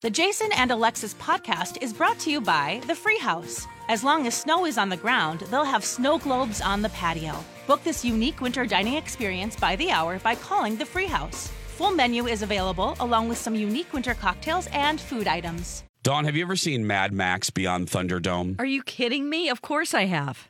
The Jason and Alexis podcast is brought to you by The Free House. As long as snow is on the ground, they'll have snow globes on the patio. Book this unique winter dining experience by the hour by calling The Free House. Full menu is available along with some unique winter cocktails and food items. Dawn, have you ever seen Mad Max Beyond Thunderdome? Are you kidding me? Of course I have.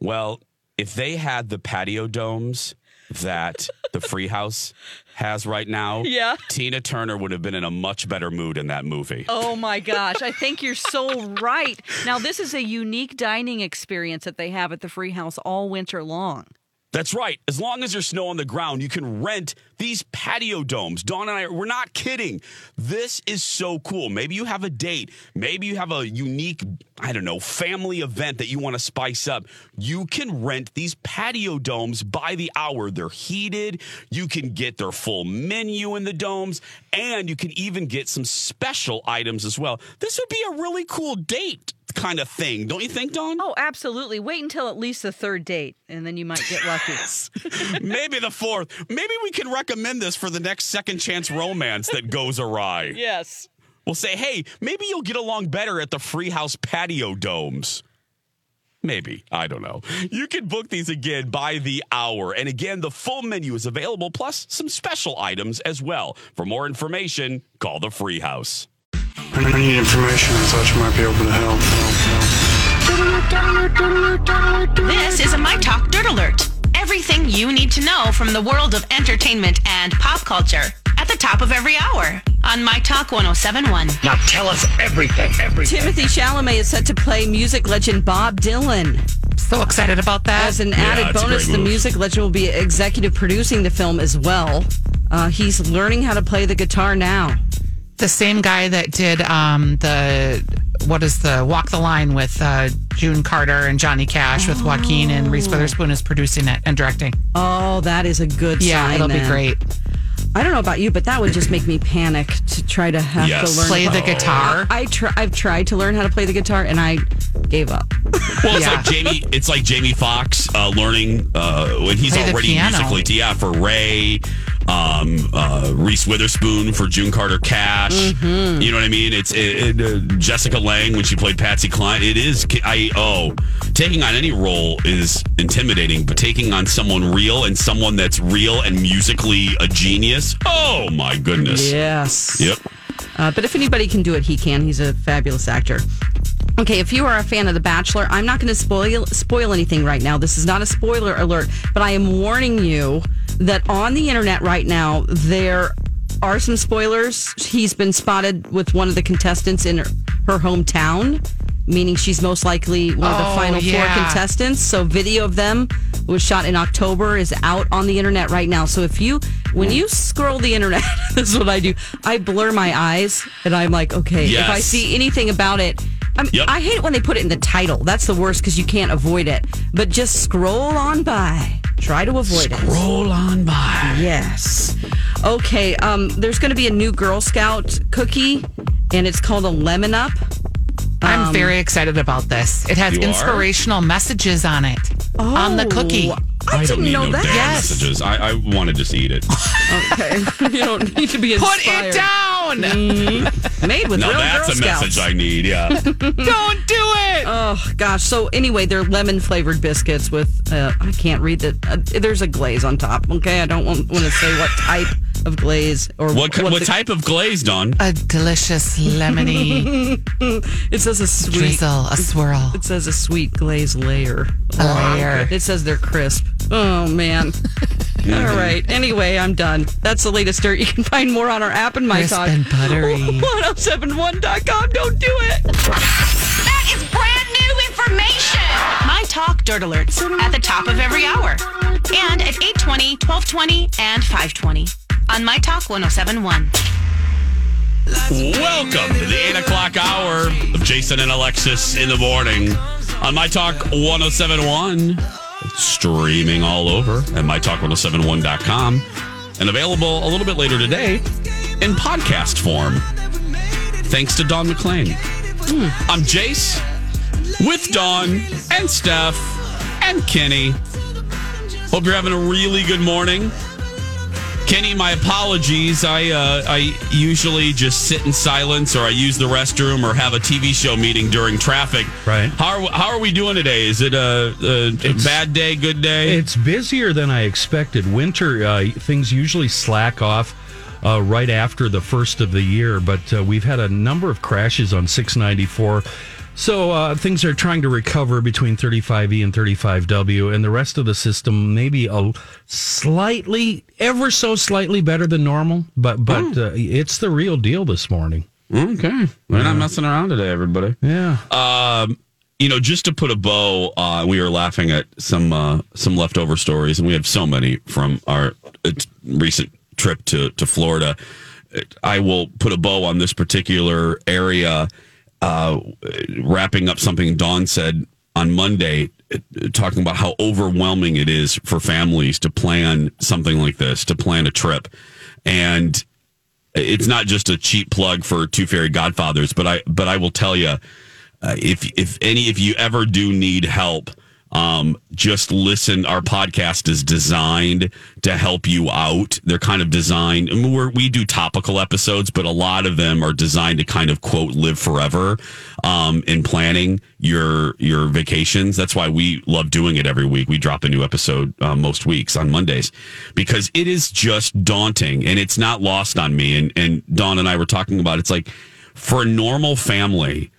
Well, if they had the patio domes that the Free House has right now, Yeah. Tina Turner would have been in a much better mood in that movie. Oh my gosh, I think you're so right. Now, this is a unique dining experience that they have at the Free House all winter long. That's right. As long as there's snow on the ground, you can rent these patio domes. Dawn and I, we're not kidding. This is so cool. Maybe you have a date. Maybe you have a unique, I don't know, family event that you want to spice up. You can rent these patio domes by the hour. They're heated. You can get their full menu in the domes, and you can even get some special items as well. This would be a really cool date kind of thing, don't you think, Dawn? Oh, absolutely. Wait until at least the third date, and then you might get lucky. Maybe the fourth. Maybe we can recommend this for the next second chance romance that goes awry. yes. We'll say, hey, maybe you'll get along better at the free house patio domes. Maybe. I don't know. You can book these again by the hour. And again, the full menu is available, plus some special items as well. For more information, call the free house. I need information I thought you might be able to help. help, help. This is a My Talk Dirt Alert. Everything you need to know from the world of entertainment and pop culture at the top of every hour on My Talk 1071. Now tell us everything, everything. Timothée Chalamet is set to play music legend Bob Dylan. So excited about that. As an added it's a bonus, the music legend will be executive producing the film as well. Uh, he's learning how to play the guitar now. The same guy that did um, the what is the Walk the Line with uh, June Carter and Johnny Cash with Joaquin and Reese Witherspoon is producing it and directing. Oh, that is a good Yeah, sign. it'll be great. I don't know about you, but that would just make me panic to try to have Yes. to learn Play the Oh. guitar. I try, I've tried to learn how to play the guitar and I gave up. Well, it's Yeah. like Jamie. It's like Jamie Foxx uh, learning uh, when he's Play already musically. Yeah, for Ray, um, uh, Reese Witherspoon for June Carter Cash. Mm-hmm. You know what I mean? It's it, it, uh, Jessica Lange when she played Patsy Cline. It is. I oh, taking on any role is intimidating, but taking on someone real and someone that's real and musically a genius. Oh my goodness. Yes. Yep. Uh, but if anybody can do it, he can. He's a fabulous actor. Okay, if you are a fan of The Bachelor, I'm not going to spoil spoil anything right now. This is not a spoiler alert, but I am warning you that on the internet right now there are some spoilers. He's been spotted with one of the contestants in her, her hometown, meaning she's most likely one of the Oh, final yeah. four contestants. So video of them was shot in October is out on the internet right now. So if you when you scroll the internet, this is what I do. I blur my eyes and I'm like, okay, if I see anything about it, I'm, Yep. I hate it when they put it in the title. That's the worst because you can't avoid it. But just scroll on by. Try to avoid it. Scroll on by. Yes. Okay. Um, there's going to be a new Girl Scout cookie, and it's called a Lemon Up. I'm very excited about this. It has You are? inspirational messages on it on the cookie. Oh, I, don't didn't need know no that. Yes. messages. I, I want to just eat it. Okay. you don't need to be Put it down. Made with Now real that's Girl a Scouts. message I need. Yeah. Don't do it. Oh gosh. So anyway, they're lemon flavored biscuits with uh, I can't read the. Uh, there's a glaze on top. Okay, I don't want, want to say what type of glaze or What what, the- type of glaze, Don? a delicious lemony It says a sweet. drizzle, a swirl. It says a sweet glaze layer. A layer. It says they're crisp. Oh man. All right. Anyway, I'm done. That's the latest dirt. You can find more on our app and my Crisp talk. and buttery. 1071.com. Don't do it. That is brand new information. My Talk Dirt Alerts at the top of every hour and at 820, 1220, and 520 on My Talk 1071. Welcome to the 8 o'clock hour of Jason and Alexis in the morning on My Talk 1071. Streaming all over at MyTalk1071.com and available a little bit later today in podcast form. Thanks to Don McClain. I'm Jace with Don and Steph and Kenny. Hope you're having a really good morning. Kenny, my apologies. I uh, I usually just sit in silence, or I use the restroom, or have a TV show meeting during traffic. Right. How are, how are we doing today? Is it a, a, a bad day, good day? It's busier than I expected. Winter, uh, things usually slack off uh, right after the first of the year, but uh, we've had a number of crashes on 694. So uh, things are trying to recover between 35E and 35W, and the rest of the system maybe a slightly, ever so slightly better than normal, but but uh, it's the real deal this morning. okay. We're not messing around today, everybody. Yeah. Um, you know, just to put a bow, uh, we were laughing at some uh, some leftover stories, and we have so many from our uh, recent trip to to Florida. I will put a bow on this particular area. Uh, wrapping up something Dawn said on Monday, talking about how overwhelming it is for families to plan something like this, to plan a trip, and it's not just a cheap plug for Two Fairy Godfathers, but I but I will tell you, uh, if if any if you ever do need help, um, just listen. Our podcast is designed to help you out. They're kind of designed. We do topical episodes, but a lot of them are designed to kind of quote live forever um, in planning your your vacations. That's why we love doing it every week. We drop a new episode uh, most weeks on Mondays because it is just daunting and it's not lost on me. And and Dawn and I were talking about it's like for a normal family.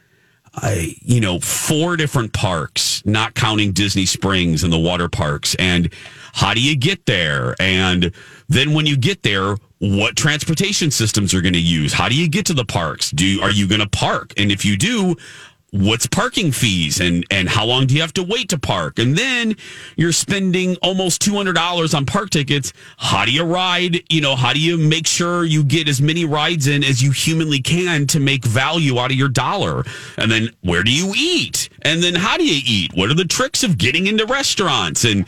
You know, four different parks, not counting Disney Springs and the water parks. And how do you get there? And then when you get there, what transportation systems are going to use? How do you get to the parks? Do are you going to park? And if you do, what's parking fees and and how long do you have to wait to park? And then you're spending almost $200 on park tickets. How do you ride? You know how do you make sure you get as many rides in as you humanly can to make value out of your dollar? And then where do you eat? And then how do you eat? What are the tricks of getting into restaurants? And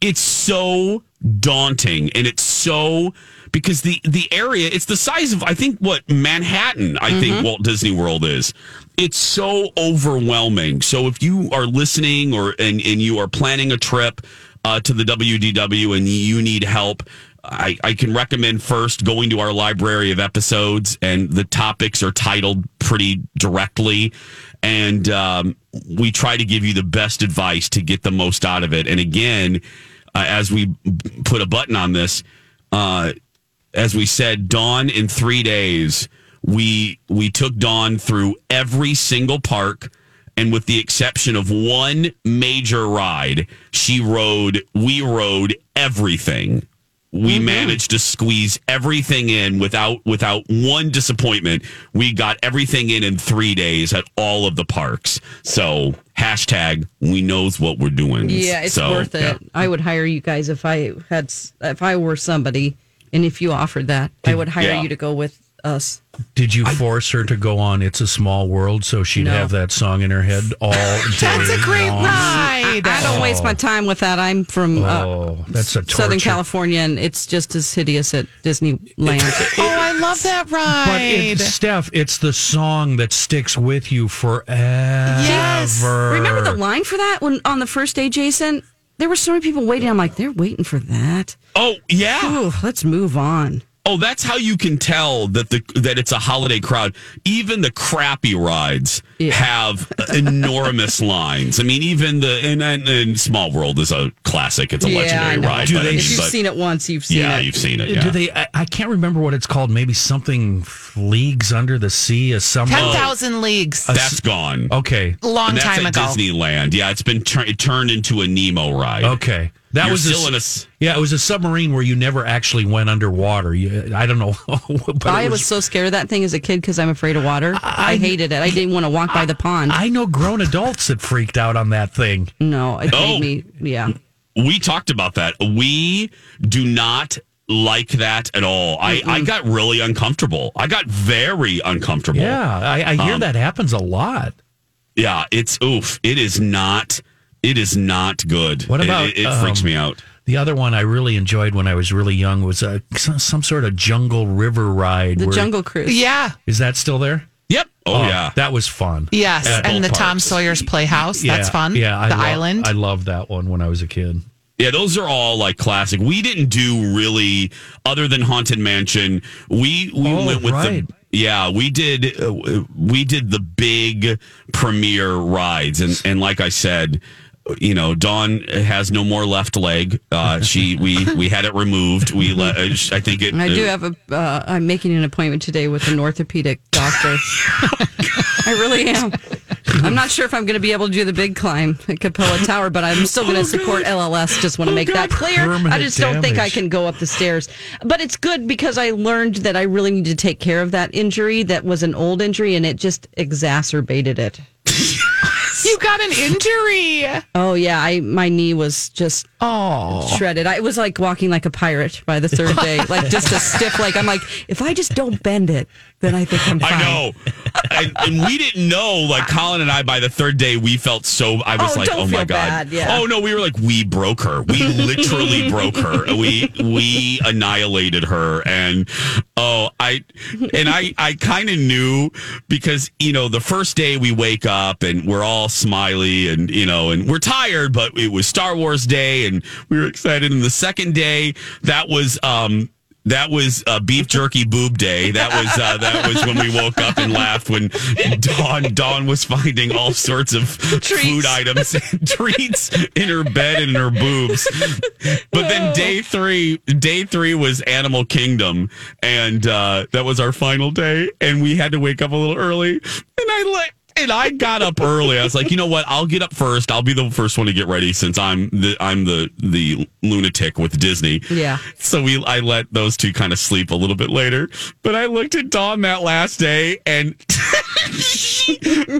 it's so daunting. And it's so because the the area it's the size of I think what Manhattan I think mm-hmm. Walt Disney World is. It's so overwhelming. So if you are listening or and and you are planning a trip uh, to the WDW and you need help. I, I can recommend first going to our library of episodes, and the topics are titled pretty directly. And um, we try to give you the best advice to get the most out of it. And again, uh, as we put a button on this, uh, as we said, Dawn in three days, we we took Dawn through every single park, and with the exception of one major ride, she rode. We rode everything. We mm-hmm. managed to squeeze everything in without without one disappointment. We got everything in in three days at all of the parks. So hashtag we knows what we're doing. Yeah, it's So, worth it. yeah. I would hire you guys if I had if I were somebody, and if you offered that, I would hire Yeah. you to go with us. Did you force her to go on It's a Small World so she'd No. have that song in her head all day? That's a great long? ride. I don't waste my time with that. I'm from uh, Oh, that's a torture. Southern California, and it's just as hideous at Disneyland. oh, I love that But ride. it's, Steph, it's the song that sticks with you forever. Yes. Remember the line for that when on the first day, Jason? There were so many people waiting. I'm like, they're waiting for that. Oh yeah. Ooh, let's move on. Oh, that's how you can tell that the that it's a holiday crowd. Even the crappy rides Yeah. have enormous lines. I mean, even the and, and, and Small World is a classic. It's a I legendary ride. Do but, they- if you've but- seen it once, you've seen yeah, it. you've seen it. Yeah. Do they? I, I can't remember what it's called. Maybe something leagues under the sea. A summer. 10,000 leagues. That's gone. Okay. Long And that's time at ago. Disneyland. Yeah, it's been tur- it turned into a Nemo ride. Okay. That You're was a still s- in a s- yeah. It was a submarine where you never actually went underwater. You, I don't know. but I it was so scared of that thing as a kid because I'm afraid of water. I, hated it. I didn't want to walk by the pond. I know grown adults that freaked out on that thing. no, it Oh. made me. Yeah. We talked about that. We do not like that at all. I, I got really uncomfortable. I got very uncomfortable. Yeah, I, I hear Um, that happens a lot. Yeah, it's oof. It is not. It is not good. What It- about, It, it freaks um, me out. The other one I really enjoyed when I was really young was a, some, some sort of jungle river ride. The where- Jungle Cruise. Yeah. Is that still there? Yep. Oh, yeah. That was fun. Yes. At and the both Tom. Sawyer's Playhouse. That's fun. Yeah. I the lo- island. I loved that one when I was a kid. Yeah, those are all like classic. We didn't do really other than Haunted Mansion. We we Oh, went with right. the yeah, we did uh, we did the big premiere rides and and like I said, you know, Dawn has no more left leg. Uh, she we we had it removed. We let uh, I think it I do have a. Uh, I'm making an appointment today with an orthopedic doctor. I really am. I'm not sure if I'm going to be able to do the big climb at Capella Tower, but I'm still going to support LLS. Just want to make that clear. I Permanent just don't think I can go up the stairs. But it's good because I learned that I really need to take care of that injury. That was an old injury, and it just exacerbated it. You got an injury. Oh yeah, I my knee was just Oh. shredded. I it was like walking like a pirate by the third day, like just a stiff Like I'm like, if I just don't bend it, then I think I'm fine. I know. and, and we didn't know, like Colin and I, by the third day, we felt so. I was Oh, like, oh my God. bad, yeah. Oh no, we were like, we broke her. We literally broke her. We, we annihilated her. And oh, I, and I, I kind of knew because, you know, the first day we wake up and we're all smiley and, you know, and we're tired, but it was Star Wars Day and we were excited. And the second day, that was, um, that was uh, beef jerky boob day. That was uh, that was when we woke up and laughed when Dawn Dawn was finding all sorts of food items and treats in her bed and in her boobs. But then day three, day three was Animal Kingdom, and uh, that was our final day, and we had to wake up a little early, and I like. I got up early. I was like, you know what? I'll get up first. I'll be the first one to get ready since I'm the I'm the the lunatic with Disney. Yeah. So we I let those two kind of sleep a little bit later. But I looked at Dawn that last day and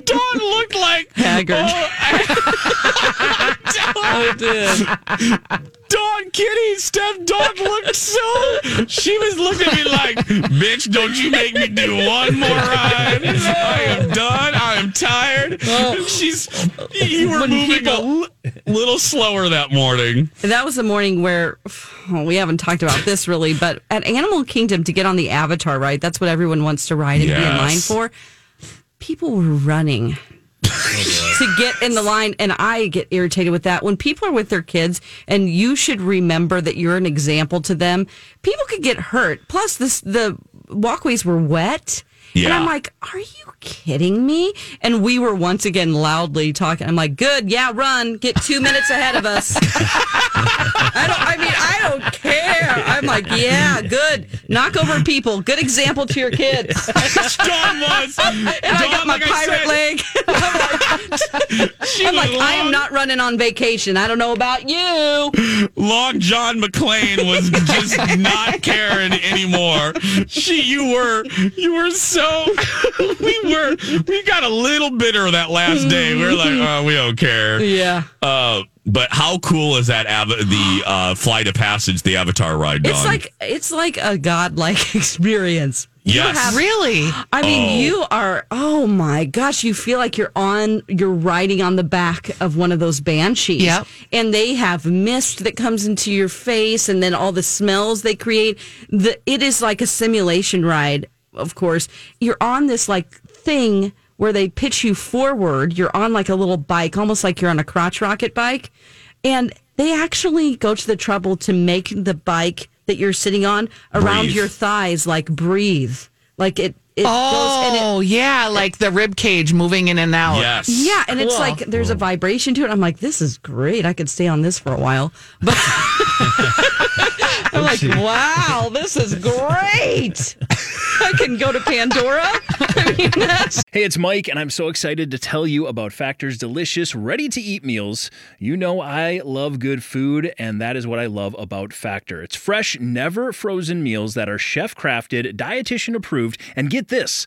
Dawn looked like Haggard. Oh, Oh, dude. Dawn Kitty, Steph Dawn looked so she was looking at me like, bitch, don't you make me do one more ride. I am done. I am tired. She's uh, you were moving people- a little slower that morning. That was the morning where oh, we haven't talked about this really, but at Animal Kingdom to get on the Avatar ride, that's what everyone wants to ride and be in line for. People were running oh, to get in the line, and I get irritated with that. When people are with their kids, and you should remember that you're an example to them, people could get hurt. Plus, this the walkways were wet. And I'm like, are you kidding me? And we were once again loudly talking. I'm like, good, yeah, run, get two minutes ahead of us. I don't. I mean, I don't care. I'm like, yeah, good. Knock over people. Good example to your kids. Dawn was. And I got my pirate leg. I'm like, I am not running on vacation. I don't know about you. Long John McClane was just not caring anymore. She, you were, you were so. We were, we got a little bitter that last day. We were like, oh, we don't care. Yeah. Uh, but how cool is that? Av- the uh, flight of passage, the Avatar ride. It's Dawn? like it's like a godlike experience. You Yes. have- Really? I mean, Oh. you are. Oh my gosh, you feel like you're on. You're riding on the back of one of those banshees. Yep. And they have mist that comes into your face, and then all the smells they create. The it is like a simulation ride. Of course, you're on this like thing where they pitch you forward. You're on like a little bike, almost like you're on a crotch rocket bike, and they actually go to the trouble to make the bike that you're sitting on around Breathe. your thighs like breathe like it it goes and it Oh, yeah, like the rib cage moving in and out. yes. yeah and it's like there's a vibration to it i'm like this is great i could stay on this for a while but i'm like wow this is great i can go to pandora i mean that's Hey, it's Mike, and I'm so excited to tell you about Factor's delicious, ready to eat meals. You know, I love good food, and that is what I love about Factor. It's fresh, never frozen meals that are chef crafted, dietitian approved, and get this.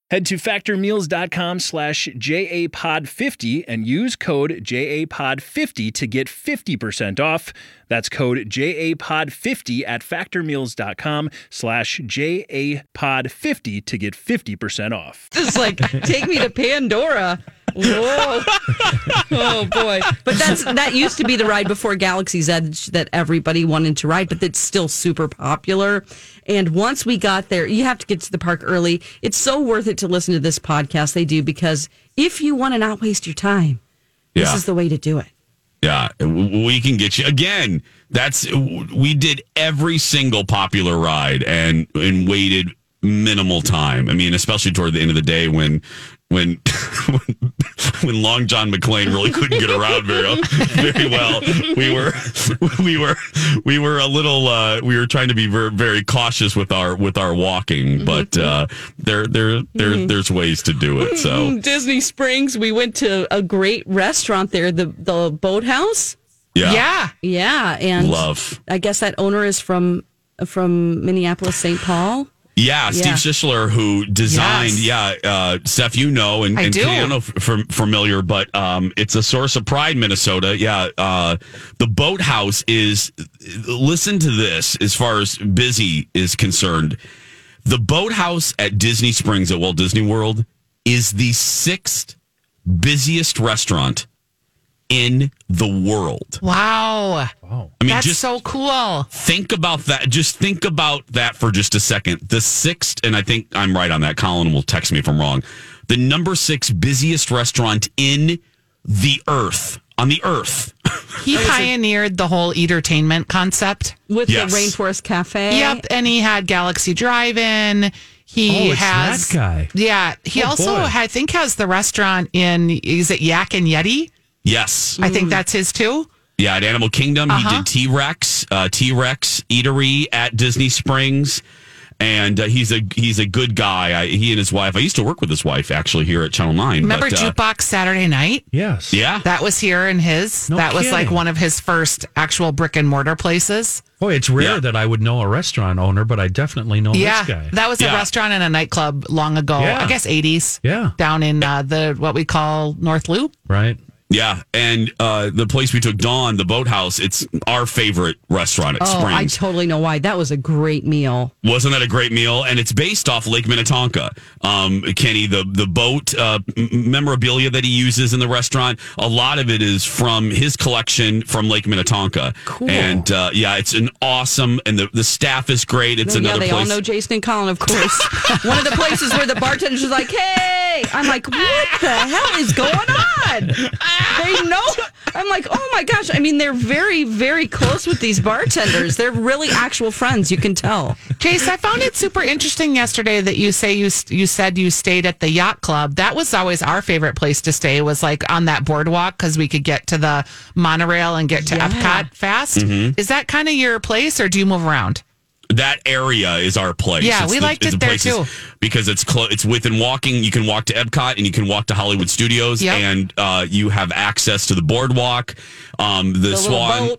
Head to factormeals.com slash JAPOD50 and use code JAPOD50 to get 50% off. That's code JAPOD50 at factormeals.com slash JAPOD50 to get 50% off. Just like take me to Pandora. Whoa. oh boy. But that's that used to be the ride before Galaxy's Edge that everybody wanted to ride, but that's still super popular. And once we got there, you have to get to the park early. It's so worth it to listen to this podcast they do because if you want to not waste your time, this Yeah. is the way to do it. Yeah, we can get you again. That's we did every single popular ride and and waited minimal time. I mean, especially toward the end of the day when when when Long John McClane really couldn't get around very very well. We were we were we were a little uh, we were trying to be very, very cautious with our with our walking, but uh, there there there there's ways to do it. So Disney Springs, we went to a great restaurant there, the the boathouse. yeah, Yeah. Yeah, and love. I guess that owner is from from Minneapolis, St. Paul. Yeah, Steve Yeah. Schussler, who designed, Yes. yeah, uh, Steph, you know, and, I and do. Kenny, I don't know if familiar, but um, it's a source of pride, Minnesota. Yeah, uh, the boathouse is. Listen to this, as far as busy is concerned, the boathouse at Disney Springs at Walt Disney World is the sixth busiest restaurant in the world. Wow. I mean, That's just so cool. think about that. Just think about that for just a second. The sixth, and I think I'm right on that. Colin will text me if I'm wrong. The number six busiest restaurant in the earth, on the earth. He pioneered the whole entertainment concept. with Yes. the Rainforest Cafe. Yep, and he had Galaxy Drive-In. He Oh, it's has that guy. Yeah, he Oh, also boy. I think has the restaurant in is it Yak and Yeti? Yes. I think that's his too. Yeah, at Animal Kingdom, he Uh-huh. did T Rex, uh, T Rex Eatery at Disney Springs. And uh, he's a he's a good guy. I, he and his wife. I used to work with his wife actually here at Channel Nine. Remember but, uh, Jukebox Saturday Night? Yes. Yeah, That was here in his. No that was like kidding. one of his first actual brick and mortar places. Boy, it's rare Yeah. that I would know a restaurant owner, but I definitely know yeah, this guy. that was Yeah. a restaurant and a nightclub long ago. Yeah. I guess eighties. Yeah. down in uh, the what we call North Loop. right? Yeah. And uh, the place we took Dawn, the Boathouse, it's our favorite restaurant at Oh, I totally know why. That was a great meal. Wasn't that a great meal? And it's based off Lake Minnetonka. Um, Kenny, the the boat uh, memorabilia that he uses in the restaurant, a lot of it is from his collection from Lake Minnetonka. Cool. And uh, yeah, it's an awesome, and the, the staff is great. It's Oh, yeah, another they place. all know Jason and Colin, of course. One of the places where the bartender's are like, "Hey," I'm like, "What the hell is going on?" They know. I'm like, "Oh my gosh!" I mean, they're very, very close with these bartenders. They're really actual friends. You can tell. Case, I found it super interesting yesterday that you say you you said you stayed at the yacht club. That was always our favorite place to stay. Was like on that boardwalk because we could get to the monorail and get to Yeah. Epcot fast. Mm-hmm. Is that kind of your place, or do you move around? That area is our place. Yeah, we liked it's it the there, too. because it's close. It's within walking. You can walk to Epcot and you can walk to Hollywood Studios, Yep. and uh, you have access to the boardwalk. Um, the, The Swan. Yeah,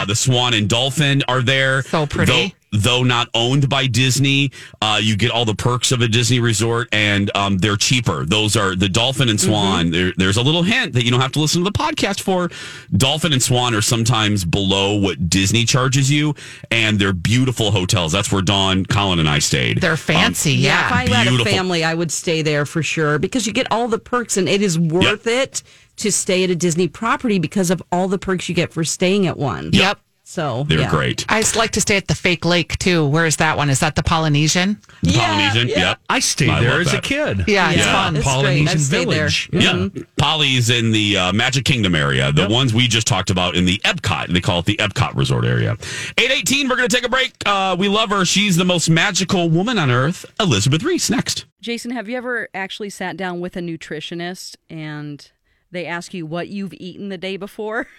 Yeah. the Swan and Dolphin are there. So pretty. Though, though not owned by Disney, uh, you get all the perks of a Disney resort, and um, they're cheaper. Those are the Dolphin and Swan. Mm-hmm. There, there's a little hint that you don't have to listen to the podcast for. Dolphin and Swan are sometimes below what Disney charges you, and they're beautiful hotels. That's where Dawn, Colin, and I stayed. They're fancy. if yeah. If I had a family, I would stay there for sure because you get all the perks, and it is worth it to stay at a Disney property because of all the perks you get for staying at one. Yep. So They're yeah. great. I just like to stay at the fake lake too. Where is that one? Is that the Polynesian? The Polynesian. yeah. Yep. I stayed I there love as a kid. Yeah, it's Yeah. fun. It's. Polynesian I've stayed there. Village. Yeah. Polly's in the uh, Magic Kingdom area. The ones we just talked about in the Epcot. They call it the Epcot Resort area. 818, we're going to take a break. Uh, we love her. She's the most magical woman on earth. Elizabeth Ries next. Jason, have you ever actually sat down with a nutritionist and they ask you what you've eaten the day before?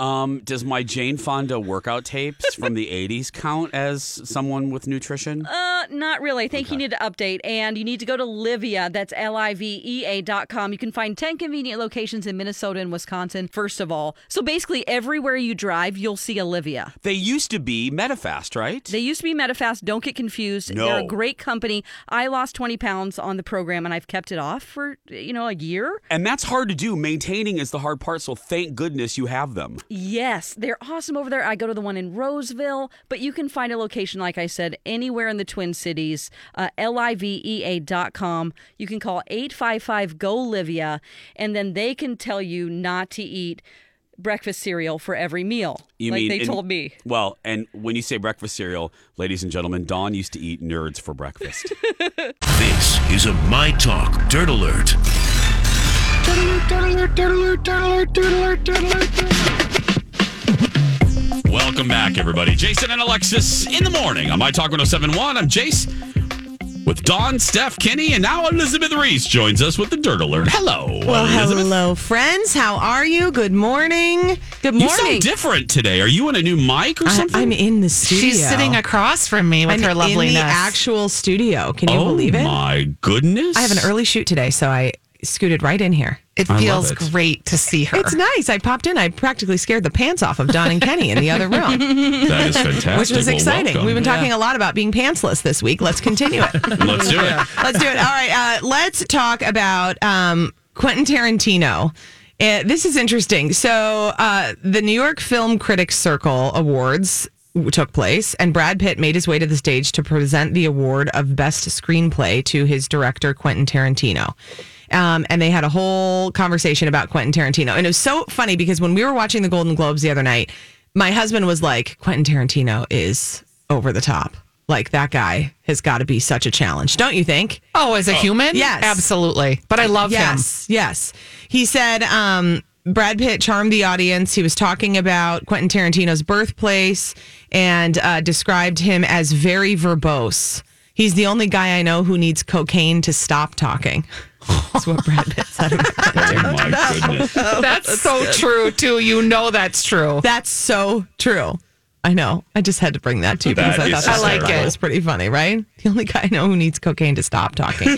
Um, does my Jane Fonda workout tapes from the 80s count as someone with nutrition? Uh, not really. I think you need to update and you need to go to Livea. That's L I V E A dot com. You can find 10 convenient locations in Minnesota and Wisconsin, first of all. So basically, everywhere you drive, you'll see Olivia. They used to be Metafast, right? They used to be Metafast. Don't get confused. No. They're a great company. I lost 20 pounds on the program and I've kept it off for, you know, a year. and that's hard to do. Maintaining is the hard part, so thank goodness you have them. Yes, they're awesome over there. I go to the one in Roseville, but you can find a location, like I said, anywhere in the Twin Cities. Uh, L-I-V-E-A dot com. You can call 855-GO-LIVEA, and then they can tell you not to eat breakfast cereal for every meal, You like mean they in- told me. Well, and when you say breakfast cereal, ladies and gentlemen, Dawn used to eat nerds for breakfast. This is a My Talk Dirt Alert. Welcome back, everybody. Jason and Alexis in the morning on My Talk 1071. I'm Jace with Dawn, Steph, Kenny, and now Elizabeth Ries joins us with the Dirt Alert. Hello. Well, Elizabeth. hello, friends. How are you? Good morning. Good morning. You sound different today. Are you on a new mic or I, something? I'm in the studio. She's sitting across from me with I'm her in the actual studio. Can you oh believe it? my goodness. I have an early shoot today, so I scooted right in here. it I feels it. great to see her. It's nice. I popped in. I practically scared the pants off of Don and Kenny in the other room, That is fantastic. which was Well, exciting. welcome. We've been talking a lot about being pantsless this week. Let's continue it. Let's do it. Let's do it. All right. Uh, let's talk about um, Quentin Tarantino. Uh, this is interesting. So, uh, the New York Film Critics Circle Awards took place, and Brad Pitt made his way to the stage to present the award of Best Screenplay to his director, Quentin Tarantino. Um, and they had a whole conversation about Quentin Tarantino. And it was so funny because when we were watching the Golden Globes the other night, my husband was like, Quentin Tarantino is over the top. Like, that guy has got to be such a challenge, don't you think? oh, as a human? Yes. Absolutely. But I love him. yes, Yes. He said um, Brad Pitt charmed the audience. He was talking about Quentin Tarantino's birthplace and uh, described him as very verbose. He's the only guy I know who needs cocaine to stop talking. That's what Brad Pitt said about Oh my goodness. That's so true, too. You know that's true. That's so true. I know. I just had to bring that to you because I thought that, I like that it. was pretty funny, right? The only guy I know who needs cocaine to stop talking.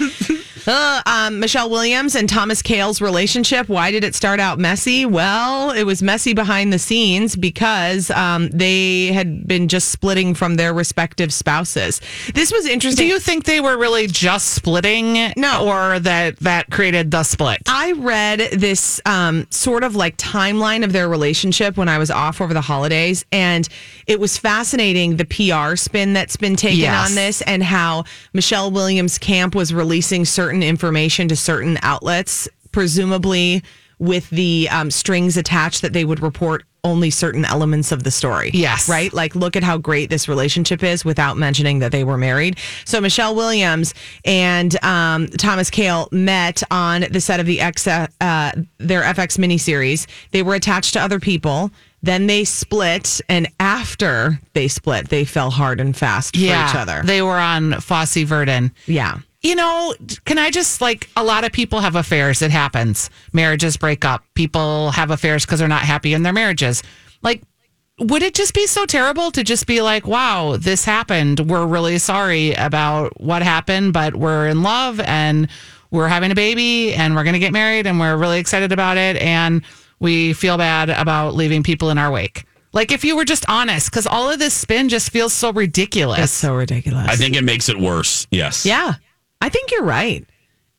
Uh, um, Michelle Williams and Thomas Kail's relationship. Why did it start out messy? Well, it was messy behind the scenes because um, they had been just splitting from their respective spouses. This was interesting. Do you think they were really just splitting? No. Or that that created the split? I read this um, sort of like timeline of their relationship when I was off over the holidays, and it was fascinating the PR spin that's been taken Yes. on this and how Michelle Williams' camp was releasing certain information to certain outlets, presumably with the um, strings attached that they would report only certain elements of the story. Yes. Right? Like, look at how great this relationship is without mentioning that they were married. So, Michelle Williams and um, Thomas Kail met on the set of the X, uh, their FX miniseries. They were attached to other people. Then they split. And after they split, they fell hard and fast for each other. They were on Fosse Verdon. yeah. You know, can I just like a lot of people have affairs. It happens. Marriages break up. People have affairs because they're not happy in their marriages. Like, would it just be so terrible to just be like, wow, this happened. We're really sorry about what happened, but we're in love and we're having a baby and we're going to get married and we're really excited about it. And we feel bad about leaving people in our wake. Like, if you were just honest, because all of this spin just feels so ridiculous. That's so ridiculous. I think it makes it worse. Yes. Yeah. I think you're right.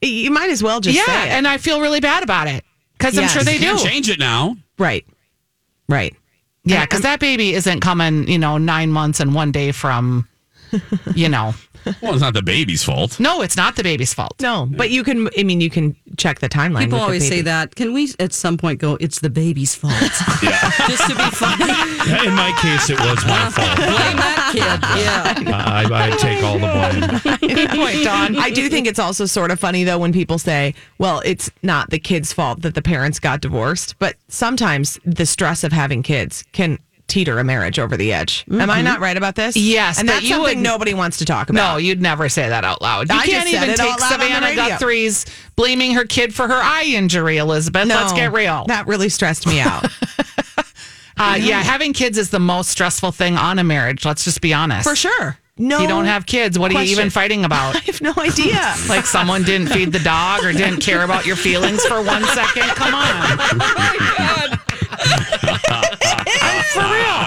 You might as well just yeah, say it. and I feel really bad about it because I'm Yes. sure they You do. can't change it now. right. Right. Yeah, because that baby isn't coming, you know, nine months and one day from, you know. Well, it's not the baby's fault. No, it's not the baby's fault. No, but you can. I mean, you can check the timeline. People with the always say baby. that. Can we at some point go, it's the baby's fault? Yeah. Just to be funny. In my case, it was my fault. Blame that kid. Yeah. I, I take all the blame. Good point, Don. I do think it's also sort of funny though when people say, "Well, it's not the kid's fault that the parents got divorced," but sometimes the stress of having kids can teeter a marriage over the edge. Am I mm-hmm. not right about this? Yes, and but that's you something would- nobody wants to talk about. No, you'd never say that out loud. You I can't even take loud on the Savannah radio. Guthrie's blaming her kid for her eye injury, Elizabeth. no, Let's get real. That really stressed me out. Uh, yeah, having kids is the most stressful thing on a marriage. Let's just be honest. For sure. No. If you don't have kids, what are you even fighting about? I have no idea. like someone didn't feed the dog or didn't care about your feelings for one second? Come on. I'm for real.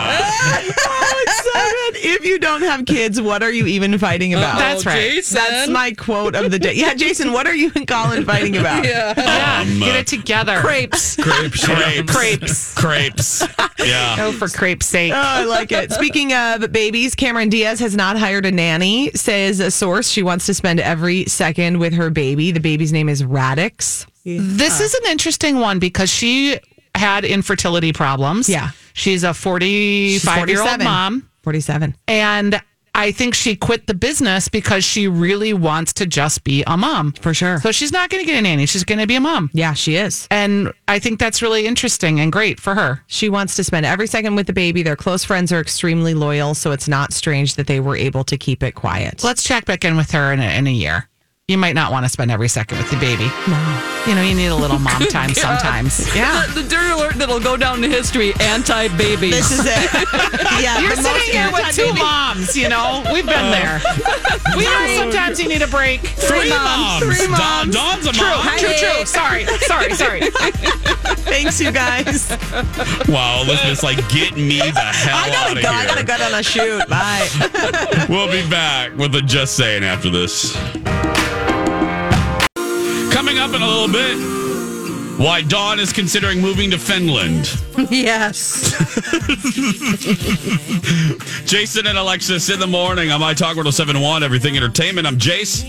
oh, it's so good. If you don't have kids, what are you even fighting about? That's right. That's my quote of the day. Yeah, Jason, what are you and Colin fighting about? Yeah, Um, get it together. Crepes. Crepes. Crepes. Crepes. Crepes. Yeah. Oh, for crepe's sake. Oh, I like it. Speaking of babies, Cameron Diaz has not hired a nanny, says a source. She wants to spend every second with her baby. The baby's name is Raddix. This is an interesting one because she had infertility problems. Yeah. She's a 45 year old mom. 47. And I think she quit the business because she really wants to just be a mom. For sure. So she's not going to get a nanny. She's going to be a mom. Yeah, she is. And I think that's really interesting and great for her. She wants to spend every second with the baby. Their close friends are extremely loyal, so it's not strange that they were able to keep it quiet. Let's check back in with her in a, in a year. You might not want to spend every second with the baby. No. You know, you need a little mom time sometimes. Yeah. The, the dirt alert that'll go down to history anti baby. This is it. yeah, You're the sitting here with two anti-baby- moms, you know? We've been uh. there. We know sometimes you need a break. Three moms. Three Dawn- moms. Dawn's a True, mom. true, true. Sorry, sorry, sorry. Thanks, you guys. Wow, Elizabeth's like, get me the hell I out gotta of go. here. I gotta go on a shoot. Bye. We'll be back with a Just Saying after this. Up in a little bit, why Dawn is considering moving to Finland. yes. Jason and Alexis in the morning on My Talk 1071, Everything Entertainment. I'm Jace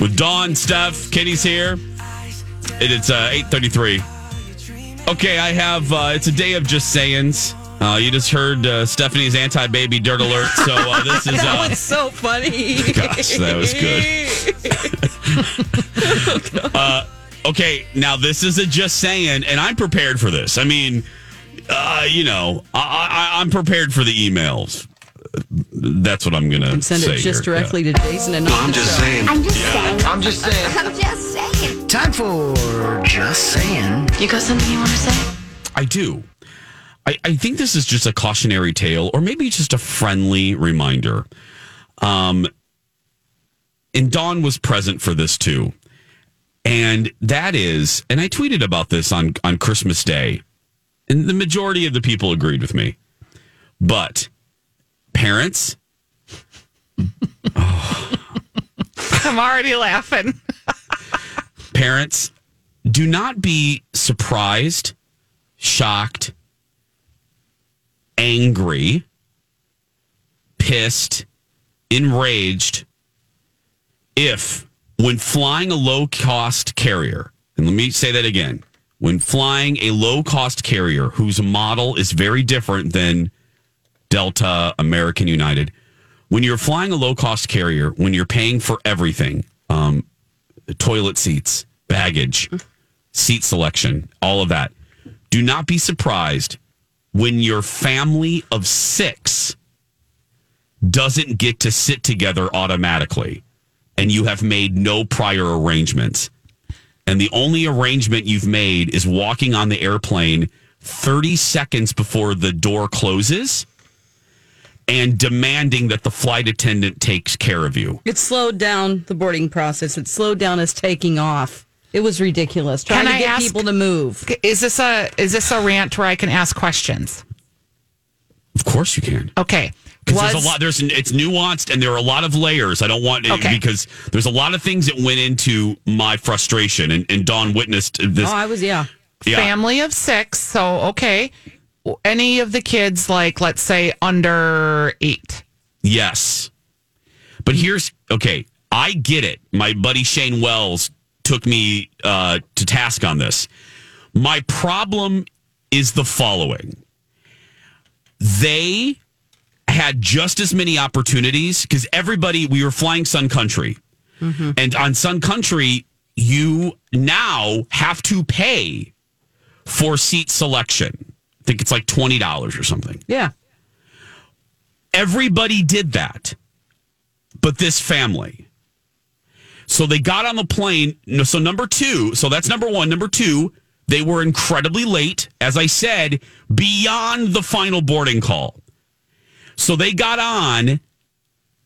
with Dawn, Steph, Kitty's here. It, it's uh, 833. Okay, I have, uh, it's a day of just sayings. Uh, you just heard uh, Stephanie's anti-baby dirt alert. So uh, this is, That uh, was so funny. Gosh, that was good. uh, okay, now this is a just saying, and I'm prepared for this. I mean, uh, you know, I, I, I'm prepared for the emails. That's what I'm gonna Send say it just here. directly to Jason and I'm just show. saying. I'm just saying. I'm just saying. I'm just saying. Time for just saying. You got something you want to say? I do. I, I think this is just a cautionary tale, or maybe just a friendly reminder. Um, and Dawn was present for this too, and that is, and I tweeted about this on on Christmas Day, and the majority of the people agreed with me. But parents, I'm already laughing. parents, do not be surprised, shocked, angry, pissed, enraged if, when flying a low cost carrier, and let me say that again, when flying a low cost carrier whose model is very different than Delta, American United, when you're flying a low cost carrier, when you're paying for everything, um, toilet seats, baggage, seat selection, all of that. Do not be surprised when your family of six doesn't get to sit together automatically and you have made no prior arrangements. And the only arrangement you've made is walking on the airplane 30 seconds before the door closes and demanding that the flight attendant takes care of you. It slowed down the boarding process. It slowed down us taking off. It was ridiculous. Trying Can to get ask- people to move. Is this a is this a rant where I can ask questions? Of course you can. Okay. Because there's a lot. There's it's nuanced and there are a lot of layers. I don't want Okay. because there's a lot of things that went into my frustration, and, and Dawn witnessed this. Oh, I was, yeah. yeah, family of six. So okay, any of the kids like let's say under eight. yes. But here's okay. I get it. My buddy Shane Wells took me uh, to task on this. My problem is the following: they had just as many opportunities because everybody we were flying Sun Country. Mm-hmm. And on Sun Country, you now have to pay for seat selection. I think it's like $20 or something. Yeah. Everybody did that, but this family. So they got on the plane. So, number two, so that's number one. Number two, They were incredibly late, as I said, beyond the final boarding call. So they got on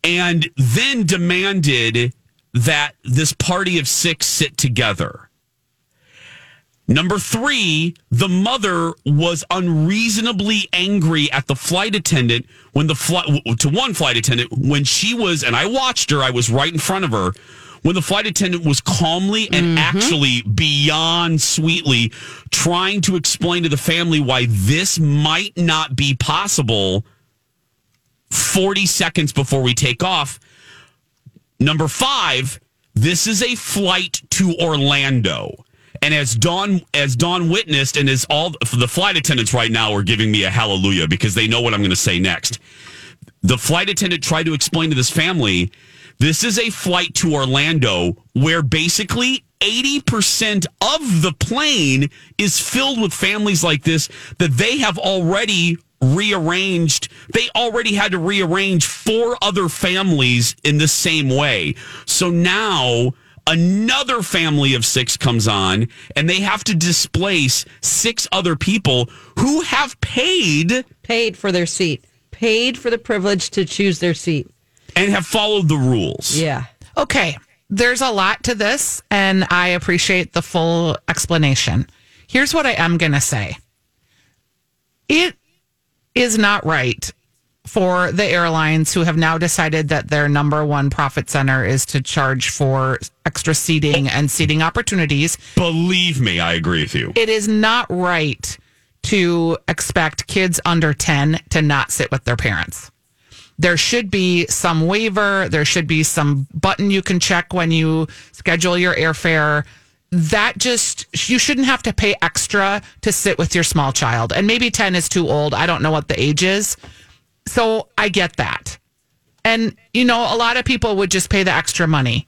and then demanded that this party of six sit together. Number three, the mother was unreasonably angry at the flight attendant when the flight to one flight attendant when she was, and I watched her, I was right in front of her when the flight attendant was calmly and mm-hmm. actually beyond sweetly trying to explain to the family why this might not be possible 40 seconds before we take off. Number five, this is a flight to Orlando. And as Don as Don witnessed, and as all the flight attendants right now are giving me a hallelujah because they know what I'm going to say next. The flight attendant tried to explain to this family, this is a flight to Orlando where basically 80% of the plane is filled with families like this that they have already rearranged. They already had to rearrange four other families in the same way. So now another family of six comes on and they have to displace six other people who have paid Paid for their seat, paid for the privilege to choose their seat. and have followed the rules. Yeah. Okay, there's a lot to this, and I appreciate the full explanation. Here's what I am going to say it is not right for the airlines who have now decided that their number one profit center is to charge for extra seating and seating opportunities. Believe me, I agree with you. It is not right to expect kids under 10 to not sit with their parents. There should be some waiver. There should be some button you can check when you schedule your airfare. That just, you shouldn't have to pay extra to sit with your small child. And maybe 10 is too old. I don't know what the age is. So I get that. And, you know, a lot of people would just pay the extra money.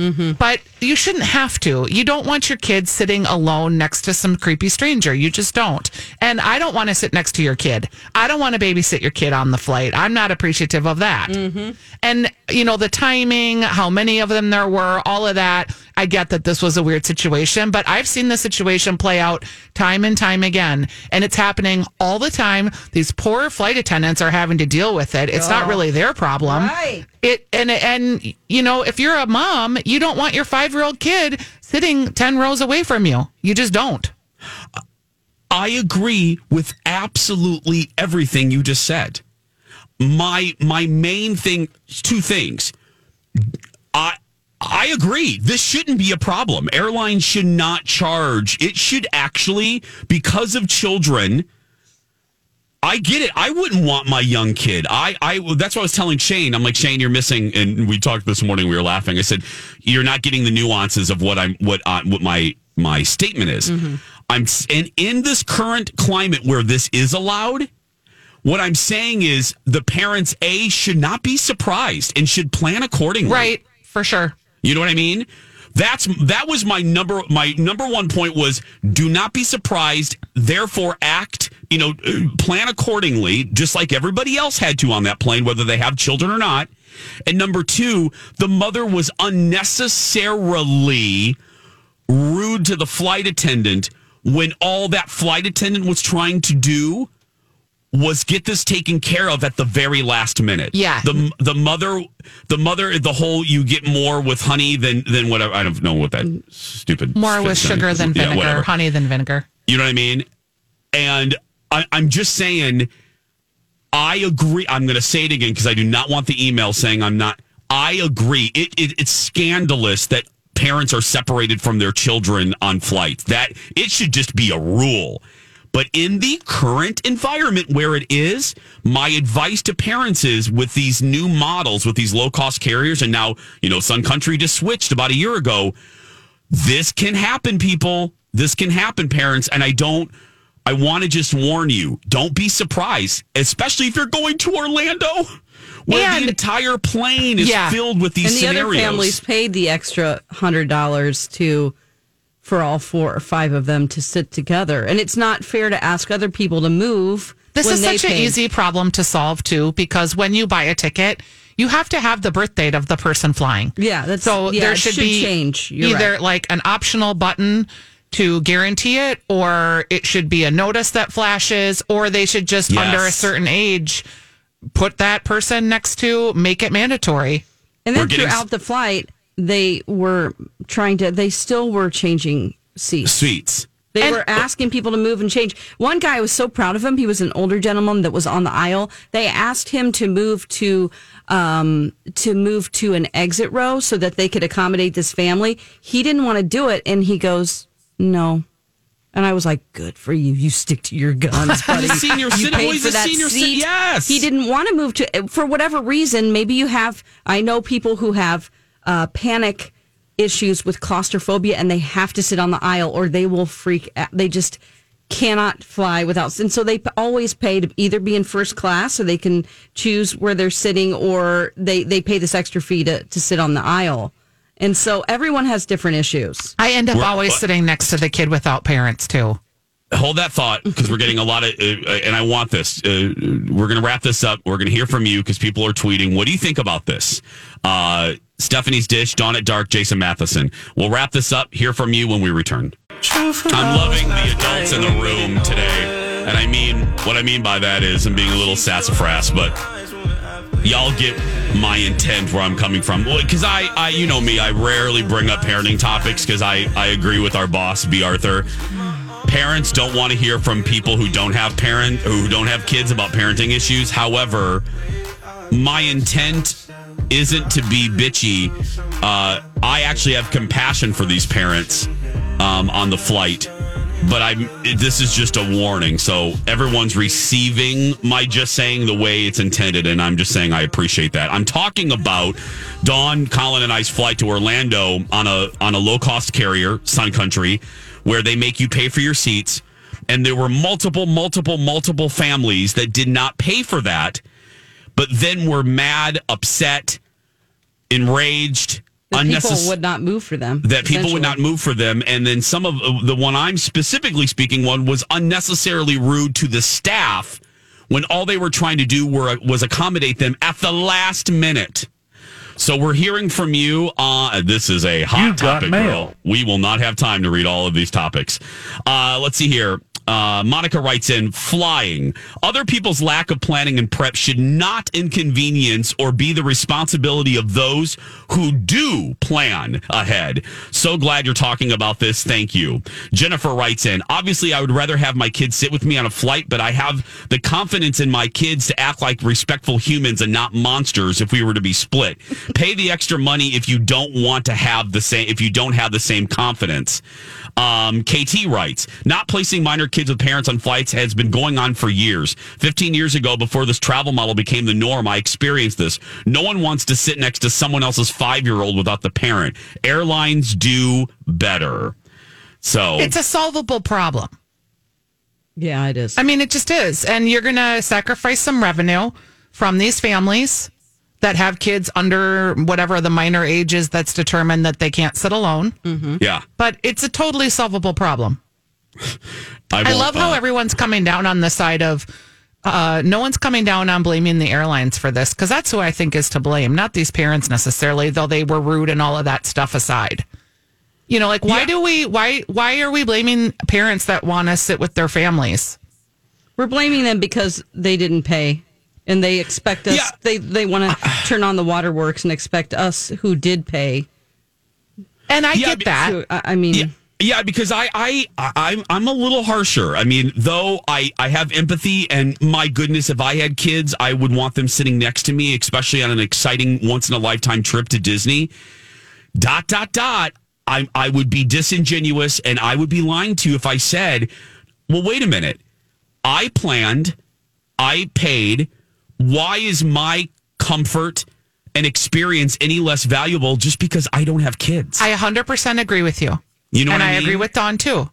Mm-hmm. But you shouldn't have to. You don't want your kid sitting alone next to some creepy stranger. You just don't. And I don't want to sit next to your kid. I don't want to babysit your kid on the flight. I'm not appreciative of that. Mm-hmm. And, you know, the timing, how many of them there were, all of that. I get that this was a weird situation, but I've seen this situation play out time and time again. And it's happening all the time. These poor flight attendants are having to deal with it. It's not oh. really their problem. Right. It and and you know, if you're a mom, you don't want your five year old kid sitting ten rows away from you. You just don't. I agree with absolutely everything you just said. My my main thing two things. I I agree. This shouldn't be a problem. Airlines should not charge. It should actually because of children I get it. I wouldn't want my young kid. I, I, that's what I was telling Shane. I'm like, Shane, you're missing. And we talked this morning. We were laughing. I said, you're not getting the nuances of what I'm, what, uh, what my, my statement is. I'm, and in this current climate where this is allowed, what I'm saying is the parents, A, should not be surprised and should plan accordingly. Right, for sure. You know what I mean? That's that was my number my number one point was do not be surprised, therefore act, you know, plan accordingly, just like everybody else had to on that plane, whether they have children or not. And number two, the mother was unnecessarily rude to the flight attendant when all that flight attendant was trying to do was get this taken care of at the very last minute. Yeah. The the mother the mother the whole you get more with honey than than whatever I don't know what that stupid More with sugar than Yeah, vinegar, whatever. honey than vinegar. You know what I mean? And I, I'm just saying, I agree. I'm going to say it again because I do not want the email saying I'm not. I agree. It, it it's scandalous that parents are separated from their children on flights. That it should just be a rule. But in the current environment where it is, my advice to parents is with these new models, with these low cost carriers, and now, you know, Sun Country just switched about a year ago. This can happen, people. This can happen, parents. And I don't, I want to just warn you don't be surprised, especially if you're going to Orlando, where And- the entire plane is Yeah. filled with these and the scenarios. other families paid the extra hundred dollars to for all four or five of them to sit together, and it's not fair to ask other people to move. This when is they such an easy problem to solve too, because when you buy a ticket, you have to have the birth date of the person flying. Yeah, that's So yeah, there it should, be change. You're either right. like an optional button to guarantee it, or it should be a notice that flashes, or they should just Yes. under a certain age put that person next to make it mandatory. And then We're getting- throughout the flight, they were trying to. They still were changing seats. Seats. They And- were asking people to move and change. One guy was so proud of him. He was an older gentleman that was on the aisle. They asked him to move to um, to move to an exit row so that they could accommodate this family. He didn't want to do it, and he goes, "No." And I was like, "Good for you. You stick to your guns, buddy. The senior you citizen- paid he's for a that senior ci- seat." yes. He didn't want to move to for whatever reason. Maybe you have. I know people who have uh, panic issues with claustrophobia and they have to sit on the aisle or they will freak out. They just cannot fly without. And so they always pay to either be in first class so they can choose where they're sitting or they, they pay this extra fee to, to sit on the aisle. And so everyone has different issues. I end up We're- always what? sitting next to the kid without parents too. Hold that thought because we're getting a lot of, uh, uh, and I want this. Uh, we're going to wrap this up. We're going to hear from you because people are tweeting. What do you think about this? Uh, Stephanie's Dish, Dawn at Dark, Jason Matheson. We'll wrap this up. Hear from you when we return. I'm loving the adults in the room today. And I mean, what I mean by that is I'm being a little sassafras, but y'all get my intent where I'm coming from. Because I, I, you know me, I rarely bring up parenting topics because I, I agree with our boss, B. Arthur. Parents don't want to hear from people who don't have parent, who don't have kids about parenting issues. However, my intent isn't to be bitchy. Uh, I actually have compassion for these parents um, on the flight, but I'm. This is just a warning, so everyone's receiving my just saying the way it's intended, and I'm just saying I appreciate that. I'm talking about Dawn, Colin, and I's flight to Orlando on a on a low cost carrier, Sun Country, where they make you pay for your seats. And there were multiple, multiple, multiple families that did not pay for that but then were mad, upset, enraged, That people would not move for them. That people would not move for them, and then some of uh, the one I'm specifically speaking one was unnecessarily rude to the staff when all they were trying to do were was accommodate them at the last minute. So we're hearing from you. Uh, this is a hot You got topic, mail. girl. We will not have time to read all of these topics. Uh, let's see here. Uh, Monica writes in flying. Other people's lack of planning and prep should not inconvenience or be the responsibility of those who do plan ahead. So glad you're talking about this. Thank you. Jennifer writes in Obviously, I would rather have my kids sit with me on a flight, but I have the confidence in my kids to act like respectful humans and not monsters if we were to be split. Pay the extra money if you don't want to have the same, if you don't have the same confidence. Um, KT writes, not placing minor kids with parents on flights has been going on for years. 15 years ago, before this travel model became the norm, I experienced this. No one wants to sit next to someone else's five year old without the parent. Airlines do better. So It's a solvable problem. Yeah, it is. I mean, it just is. And you're going to sacrifice some revenue from these families that have kids under whatever the minor age is that's determined that they can't sit alone. Mm-hmm. yeah, But it's a totally solvable problem. I, won't, love how uh, everyone's coming down on the side of uh, no one's coming down on blaming the airlines for this because that's who I think is to blame, not these parents necessarily, though they were rude and all of that stuff aside. You know, like why Yeah. do we why why are we blaming parents that want to sit with their families? We're blaming them because they didn't pay. And they expect us, Yeah. they, they want to turn on the waterworks and expect us who did pay. And I Yeah, get that. To, I I mean, Yeah, because I, I, I'm, I'm a little harsher. I mean, though I, I have empathy, and my goodness, if I had kids, I would want them sitting next to me, especially on an exciting, once in a lifetime trip to Disney. Dot dot dot. I, I would be disingenuous, and I would be lying to you if I said, "Well, wait a minute. I planned, I paid. Why is my comfort?" And experience any less valuable just because I don't have kids. I 100% agree with you. You know and what I I, mean? agree with Dawn too.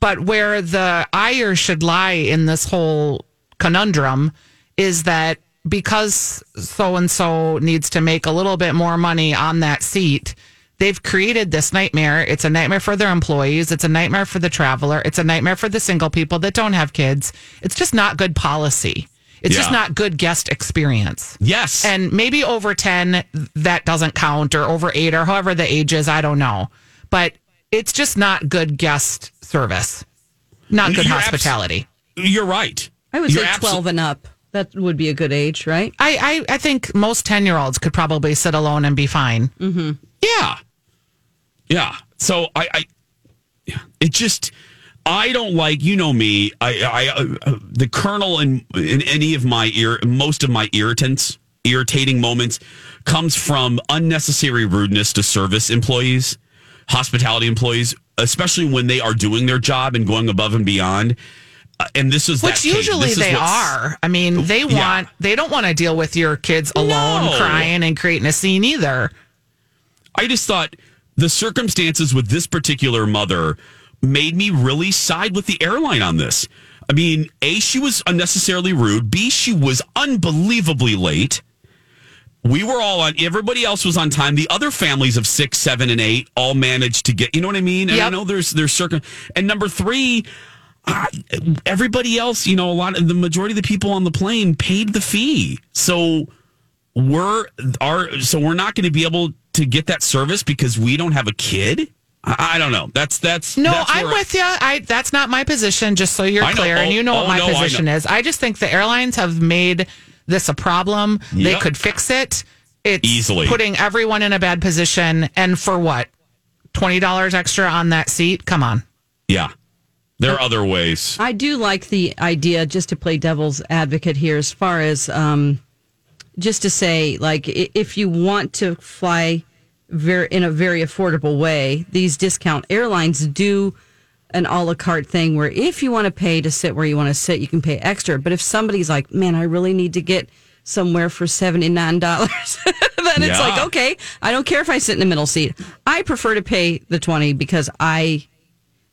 But where the ire should lie in this whole conundrum is that because so and so needs to make a little bit more money on that seat, they've created this nightmare. It's a nightmare for their employees, it's a nightmare for the traveler, it's a nightmare for the single people that don't have kids. It's just not good policy. It's just not good guest experience. yes. And maybe over 10, that doesn't count, or over eight, or however the age is, I don't know. But it's just not good guest service, not good You're abs- hospitality. You're right. I would You're say abso- 12 and up. That would be a good age, right? I, I, I think most 10 year olds could probably sit alone and be fine. Yeah. Yeah. So I, I yeah, it just I don't like you know me. I I uh, uh, the kernel in in any of my ear most of my irritants irritating moments comes from unnecessary rudeness to service employees, hospitality employees, especially when they are doing their job and going above and beyond. Uh, and this is Which usually they are. I mean, they Yeah. want, they don't want to deal with your kids alone No. crying and creating a scene either. I just thought the circumstances with this particular mother made me really side with the airline on this. I mean, A, she was unnecessarily rude. B, she was unbelievably late. We were all on, everybody else was on time. The other families of six, seven, and eight all managed to get, you know what I mean? And I know there's, there's circum, and number three, uh, everybody else, you know, a lot of the majority of the people on the plane paid the fee. So, we're are so we're not going to be able to get that service because we don't have a kid. I, I don't know. That's that's No, that's I'm with you. I that's not my position. Just so you're I clear, and Oh, you know oh, what my no, position know. is. I just think the airlines have made this a problem. They could fix it. It's Easily. putting everyone in a bad position, and for what? Twenty dollars extra on that seat? Come on. Yeah, there are other ways. I do like the idea, just to play devil's advocate here, as far as um, just to say, like, if you want to fly very in a very affordable way, these discount airlines do an a la carte thing where if you want to pay to sit where you want to sit, you can pay extra. But if somebody's like, man, I really need to get somewhere for seventy nine dollars, then it's like, okay, I don't care if I sit in the middle seat. I prefer to pay the twenty because I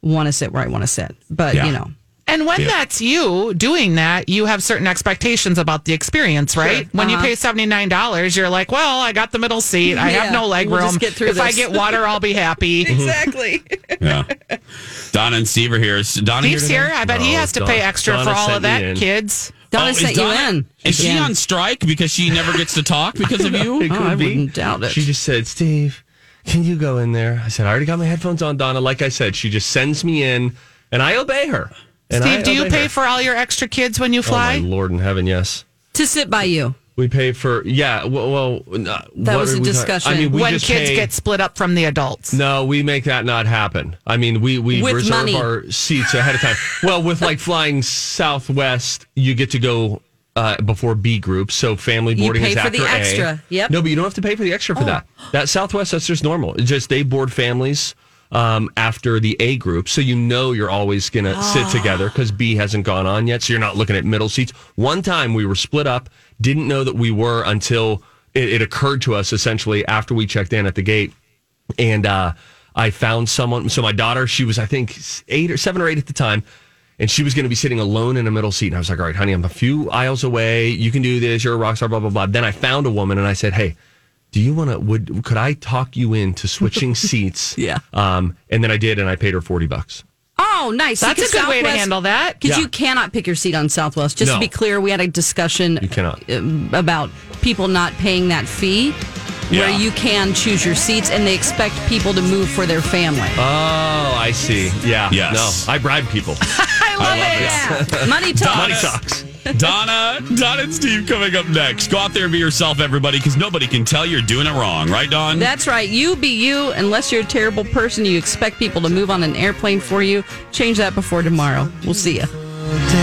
want to sit where I want to sit. But Yeah. you know. And when Yeah. that's you doing that, you have certain expectations about the experience, right? When you uh-huh. pay seventy nine dollars, you're like, "Well, I got the middle seat. I Yeah, have no leg we'll room. just get through if I get water, I'll be happy." Exactly. Yeah, Donna and Steve are here. Is Donna Steve's here? here. I bet he has to Don- pay extra Donna for all of that, kids. Donna Oh, is sent you in. Is she on strike because she never gets to talk because of you? It Oh, I be. wouldn't doubt it. She just said, Steve, can you go in there? I said, I already got my headphones on, Donna. Like I said, she just sends me in and I obey her. And I Steve, do you pay her. for all your extra kids when you fly? Oh, my Lord in heaven, yes. to sit by you. We pay for, yeah, well, well uh, That was a we ta- discussion. I mean, we when just kids pay- get split up from the adults. No, we make that not happen. I mean, we, we With reserve money. our seats ahead of time. well, with like flying Southwest, you get to go uh, before B group. So family You boarding pay is for after the A. extra. Yep. No, but you don't have to pay for the extra for that. That Southwest, that's just normal. It's just they board families um, after the A group. So you know you're always going to sit together because B hasn't gone on yet. So you're not looking at middle seats. One time we were split up, didn't know that we were until it, it occurred to us essentially after we checked in at the gate and uh, I found someone. So my daughter, she was I think eight or seven or eight at the time, and she was going to be sitting alone in a middle seat. And I was like, "All right, honey, I'm a few aisles away. You can do this. You're a rock star." Blah blah blah. Then I found a woman, and I said, "Hey." Do you want to? Would could I talk you into switching seats? Yeah. Um, and then I did, and I paid her forty bucks. Oh, nice. That's Because a good way to handle that. Because Yeah. you cannot pick your seat on Southwest. Just No. to be clear, we had a discussion You cannot. um, about people not paying that fee, Yeah. where you can choose your seats, and they expect people to move for their family. Oh, I see. Yeah. Yes. No, I bribe people. I love it. Money talks. Money talks. Donna, Donna and Steve coming up next. Go out there and be yourself, everybody, because nobody can tell you're doing it wrong, right, Dawn? That's right. You be you. Unless you're a terrible person, you expect people to move on an airplane for you. Change that before tomorrow. We'll see you.